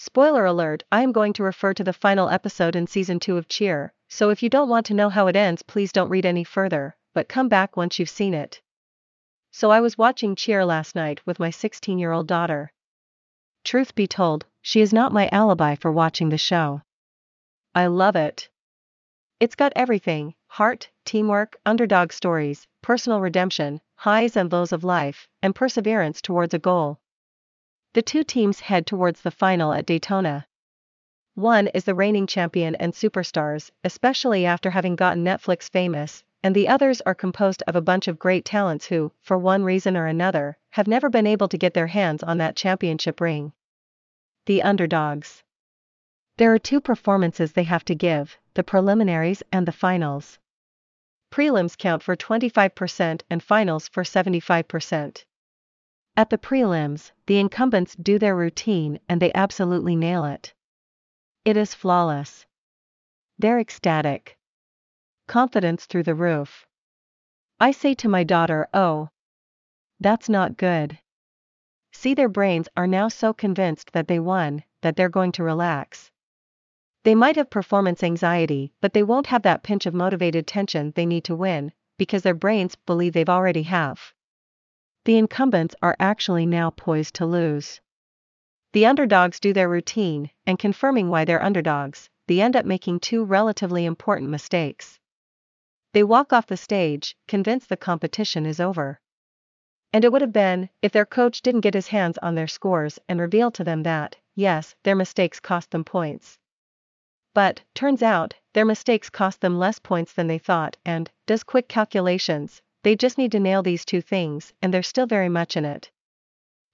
Spoiler alert, I am going to refer to the final episode in season 2 of Cheer, so if you don't want to know how it ends, please don't read any further, but come back once you've seen it. So I was watching Cheer last night with my 16 year old daughter. Truth be told, she is not my alibi for watching the show. I love it. It's got everything heart, teamwork, underdog stories, personal redemption, highs and lows of life, and perseverance towards a goal. The two teams head towards the final at Daytona. One is the reigning champion and superstars, especially after having gotten Netflix famous, and the others are composed of a bunch of great talents who, for one reason or another, have never been able to get their hands on that championship ring. The underdogs. There are two performances they have to give the preliminaries and the finals. Prelims count for 25% and finals for 75%. At the prelims, the incumbents do their routine and they absolutely nail it. It is flawless. They're ecstatic. Confidence through the roof. I say to my daughter, oh, that's not good. See, their brains are now so convinced that they won, that they're going to relax. They might have performance anxiety, but they won't have that pinch of motivated tension they need to win, because their brains believe they've already have the incumbents are actually now poised to lose. The underdogs do their routine, and confirming why they're underdogs, they end up making two relatively important mistakes. They walk off the stage, convinced the competition is over. And it would have been, if their coach didn't get his hands on their scores and reveal to them that, yes, their mistakes cost them points. But, turns out, their mistakes cost them less points than they thought, and, does quick calculations, they just need to nail these two things, and they're still very much in it.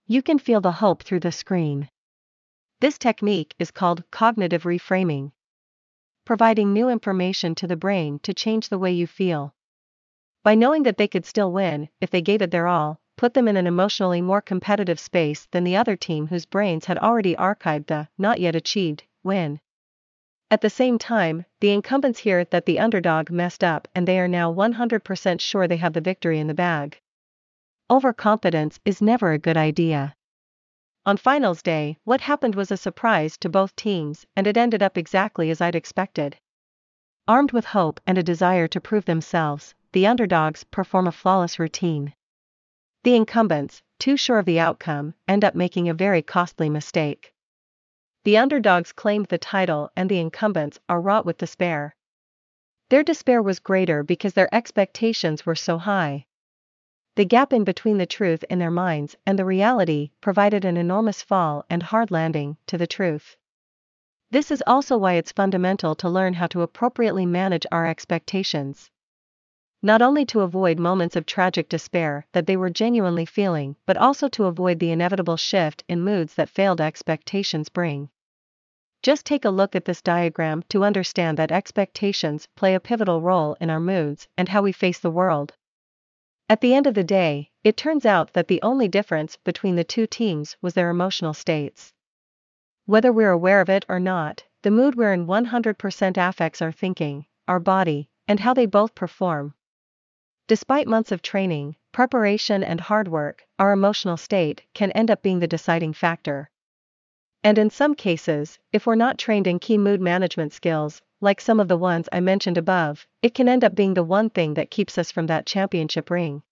You can feel the hope through the screen. This technique is called cognitive reframing. Providing new information to the brain to change the way you feel. By knowing that they could still win, if they gave it their all, put them in an emotionally more competitive space than the other team whose brains had already archived the not yet achieved win. At the same time, the incumbents hear that the underdog messed up and they are now 100% sure they have the victory in the bag. Overconfidence is never a good idea. On finals day, what happened was a surprise to both teams, and it ended up exactly as I'd expected. Armed with hope and a desire to prove themselves, the underdogs perform a flawless routine. The incumbents, too sure of the outcome, end up making a very costly mistake. The underdogs claimed the title and the incumbents are wrought with despair. Their despair was greater because their expectations were so high. The gap in between the truth in their minds and the reality provided an enormous fall and hard landing to the truth. This is also why it's fundamental to learn how to appropriately manage our expectations. Not only to avoid moments of tragic despair that they were genuinely feeling, but also to avoid the inevitable shift in moods that failed expectations bring. Just take a look at this diagram to understand that expectations play a pivotal role in our moods and how we face the world. At the end of the day, it turns out that the only difference between the two teams was their emotional states. Whether we're aware of it or not, the mood we're in 100% affects our thinking, our body, and how they both perform. Despite months of training, preparation, and hard work, our emotional state can end up being the deciding factor. And in some cases, if we're not trained in key mood management skills, like some of the ones I mentioned above, it can end up being the one thing that keeps us from that championship ring.